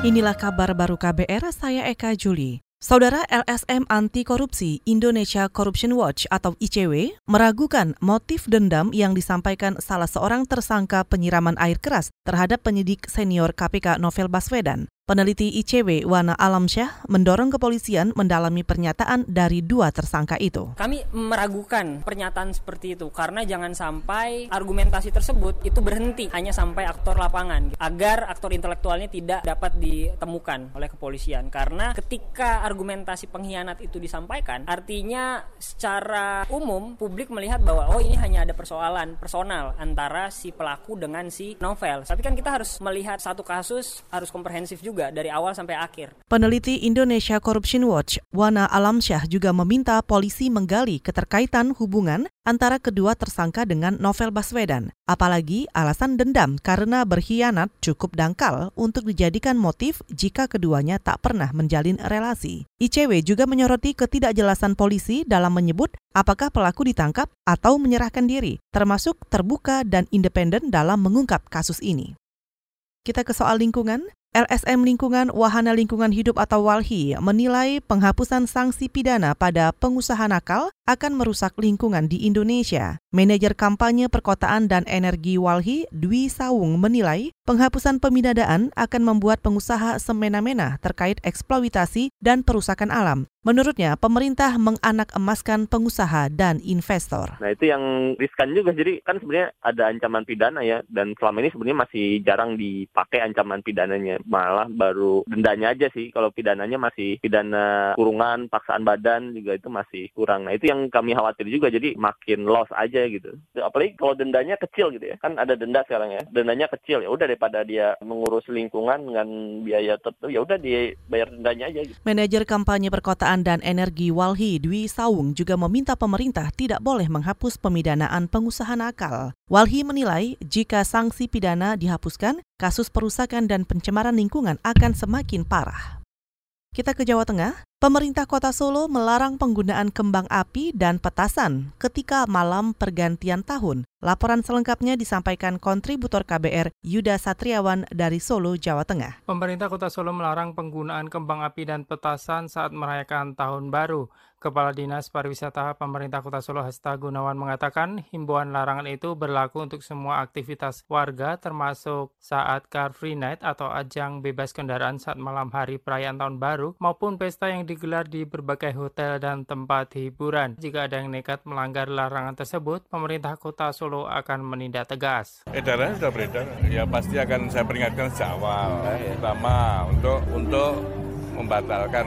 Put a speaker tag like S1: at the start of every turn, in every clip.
S1: Inilah kabar baru KBR, saya Eka Juli. Saudara LSM Anti Korupsi Indonesia Corruption Watch atau ICW meragukan motif dendam yang disampaikan salah seorang tersangka penyiraman air keras terhadap penyidik senior KPK Novel Baswedan. Peneliti ICW Wana Alamsyah mendorong kepolisian mendalami pernyataan dari dua tersangka itu.
S2: Kami meragukan pernyataan seperti itu karena jangan sampai argumentasi tersebut itu berhenti hanya sampai aktor lapangan agar aktor intelektualnya tidak dapat ditemukan oleh kepolisian karena ketika argumentasi pengkhianat itu disampaikan artinya secara umum publik melihat bahwa oh ini hanya ada persoalan personal antara si pelaku dengan si novel. Tapi kan kita harus melihat satu kasus harus komprehensif juga juga dari awal sampai akhir.
S1: Peneliti Indonesia Corruption Watch, Wana Alamsyah juga meminta polisi menggali keterkaitan hubungan antara kedua tersangka dengan Novel Baswedan. Apalagi alasan dendam karena berkhianat cukup dangkal untuk dijadikan motif jika keduanya tak pernah menjalin relasi. ICW juga menyoroti ketidakjelasan polisi dalam menyebut apakah pelaku ditangkap atau menyerahkan diri, termasuk terbuka dan independen dalam mengungkap kasus ini. Kita ke soal lingkungan. LSM Lingkungan Wahana Lingkungan Hidup atau WALHI menilai penghapusan sanksi pidana pada pengusaha nakal akan merusak lingkungan di Indonesia. Manajer kampanye perkotaan dan energi Walhi, Dwi Sawung menilai penghapusan peminadaan akan membuat pengusaha semena-mena terkait eksploitasi dan perusakan alam. Menurutnya, pemerintah menganak emaskan pengusaha dan investor.
S3: Nah itu yang riskan juga, jadi kan sebenarnya ada ancaman pidana ya, dan selama ini sebenarnya masih jarang dipakai ancaman pidananya, malah baru dendanya aja sih, kalau pidananya masih pidana kurungan, paksaan badan juga itu masih kurang. Nah itu yang kami khawatir juga, jadi makin loss aja gitu. Apalagi kalau dendanya kecil gitu ya, kan ada denda sekarang ya, dendanya kecil ya udah daripada dia mengurus lingkungan dengan biaya tertentu, ya udah dia bayar dendanya aja. Gitu.
S1: Manajer kampanye Perkotaan dan Energi Walhi Dwi Sawung juga meminta pemerintah tidak boleh menghapus pemidanaan pengusaha nakal. Walhi menilai jika sanksi pidana dihapuskan, kasus perusakan dan pencemaran lingkungan akan semakin parah. Kita ke Jawa Tengah. Pemerintah Kota Solo melarang penggunaan kembang api dan petasan ketika malam pergantian tahun. Laporan selengkapnya disampaikan kontributor KBR Yuda Satriawan dari Solo, Jawa Tengah.
S4: Pemerintah Kota Solo melarang penggunaan kembang api dan petasan saat merayakan Tahun Baru. Kepala Dinas Pariwisata Pemerintah Kota Solo Hasta Gunawan mengatakan himbauan larangan itu berlaku untuk semua aktivitas warga termasuk saat Car Free Night atau ajang bebas kendaraan saat malam hari perayaan Tahun Baru maupun pesta yang digelar di berbagai hotel dan tempat hiburan. Jika ada yang nekat melanggar larangan tersebut, pemerintah kota Solo akan menindak tegas.
S5: Edaran sudah beredar, ya pasti akan saya peringatkan sejak awal, pertama untuk untuk membatalkan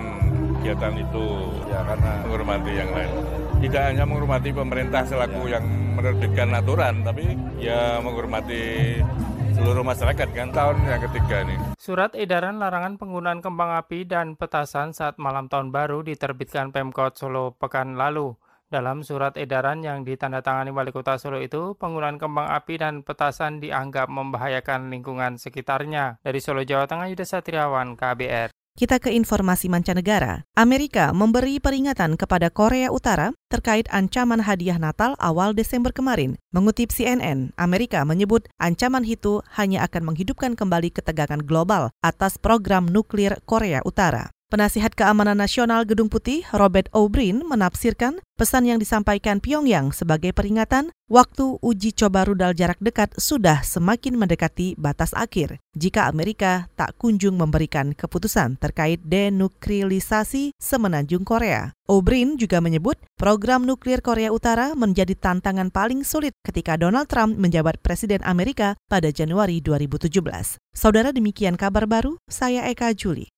S5: kegiatan itu ya karena menghormati yang lain. Tidak hanya menghormati pemerintah selaku yang menerbitkan aturan, tapi ya menghormati seluruh masyarakat kan tahun yang ketiga ini.
S4: Surat edaran larangan penggunaan kembang api dan petasan saat malam tahun baru diterbitkan Pemkot Solo pekan lalu. Dalam surat edaran yang ditandatangani Wali Kota Solo itu, penggunaan kembang api dan petasan dianggap membahayakan lingkungan sekitarnya. Dari Solo, Jawa Tengah, Yuda Satriawan, KBR.
S1: Kita ke informasi mancanegara. Amerika memberi peringatan kepada Korea Utara terkait ancaman hadiah Natal awal Desember kemarin. Mengutip CNN, Amerika menyebut ancaman itu hanya akan menghidupkan kembali ketegangan global atas program nuklir Korea Utara. Penasihat Keamanan Nasional Gedung Putih, Robert O'Brien, menafsirkan pesan yang disampaikan Pyongyang sebagai peringatan waktu uji coba rudal jarak dekat sudah semakin mendekati batas akhir jika Amerika tak kunjung memberikan keputusan terkait denuklirisasi semenanjung Korea. O'Brien juga menyebut program nuklir Korea Utara menjadi tantangan paling sulit ketika Donald Trump menjabat Presiden Amerika pada Januari 2017. Saudara demikian kabar baru, saya Eka Juli.